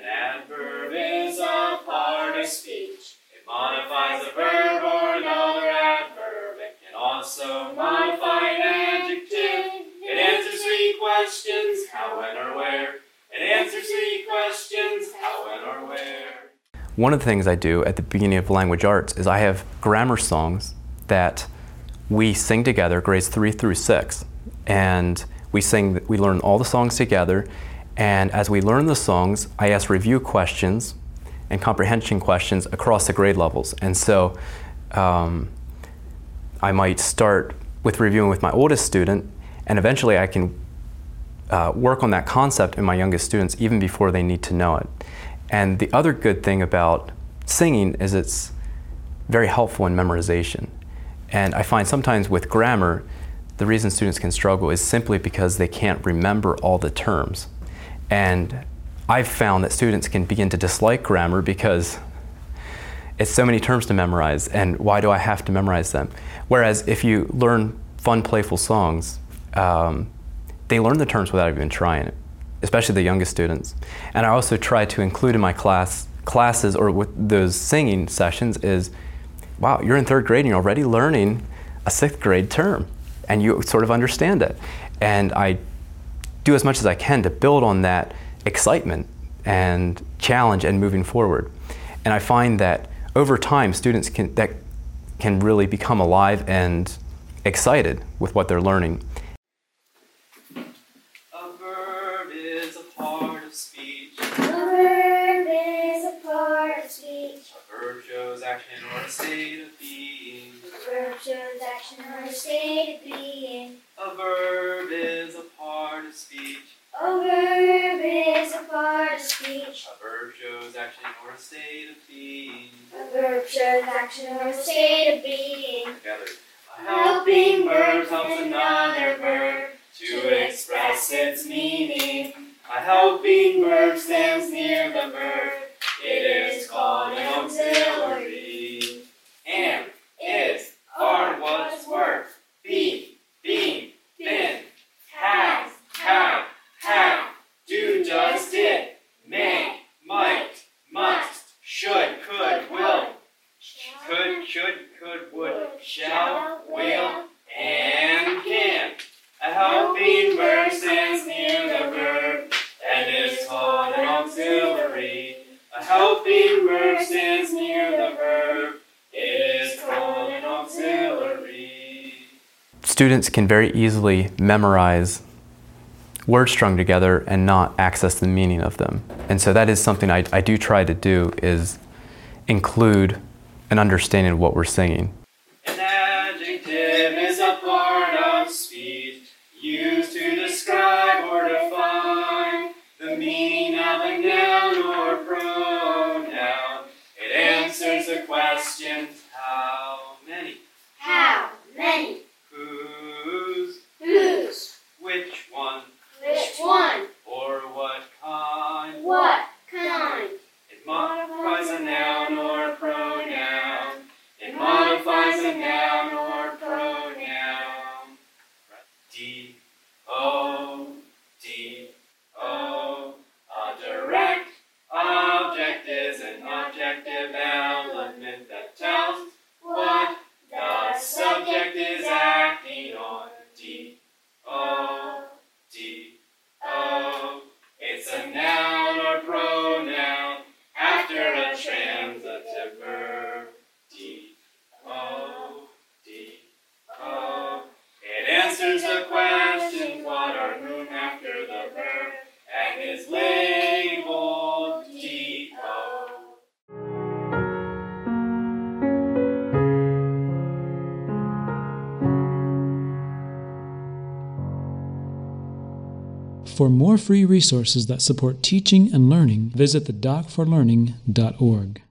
An adverb is a part of speech. It modifies a verb or another adverb. It can also modify an adjective. It answers three questions how, when, or where. It answers three questions how, when, or where. One of the things I do at the beginning of language arts is I have grammar songs that we sing together, grades three through six, and we sing. We learn all the songs together, and as we learn the songs, I ask review questions and comprehension questions across the grade levels. And so, um, I might start with reviewing with my oldest student, and eventually I can uh, work on that concept in my youngest students even before they need to know it. And the other good thing about singing is it's very helpful in memorization. And I find sometimes with grammar, the reason students can struggle is simply because they can't remember all the terms. And I've found that students can begin to dislike grammar because it's so many terms to memorize, and why do I have to memorize them? Whereas if you learn fun, playful songs, um, they learn the terms without even trying it, especially the youngest students. And I also try to include in my class classes or with those singing sessions is wow, you're in third grade and you're already learning a sixth grade term and you sort of understand it. And I do as much as I can to build on that excitement and challenge and moving forward. And I find that over time, students can, that can really become alive and excited with what they're learning. A verb is a part of speech. A verb is a part of speech. A verb shows action or state of being. A verb shows action or a state of being. A verb is a part of speech. A verb is a part of speech. A verb shows action or a state of being. A verb shows action or a state of being. Together. A helping verb helps another verb to express its meaning. A helping verb stands near the verb. It is called an auxiliary. Am, is, are, was, were, be, being, been, has, have, have, do, does, did, may, might, must, should, could, will, could, should, could, would, shall, will, and can. A helping verb stands near the verb and is called an auxiliary. A helping verb stands near the verb. It is called an auxiliary. Students can very easily memorize words strung together and not access the meaning of them. And so that is something I, I do try to do is include an understanding of what we're singing. It's a For more free resources that support teaching and learning, visit the docforlearning.org.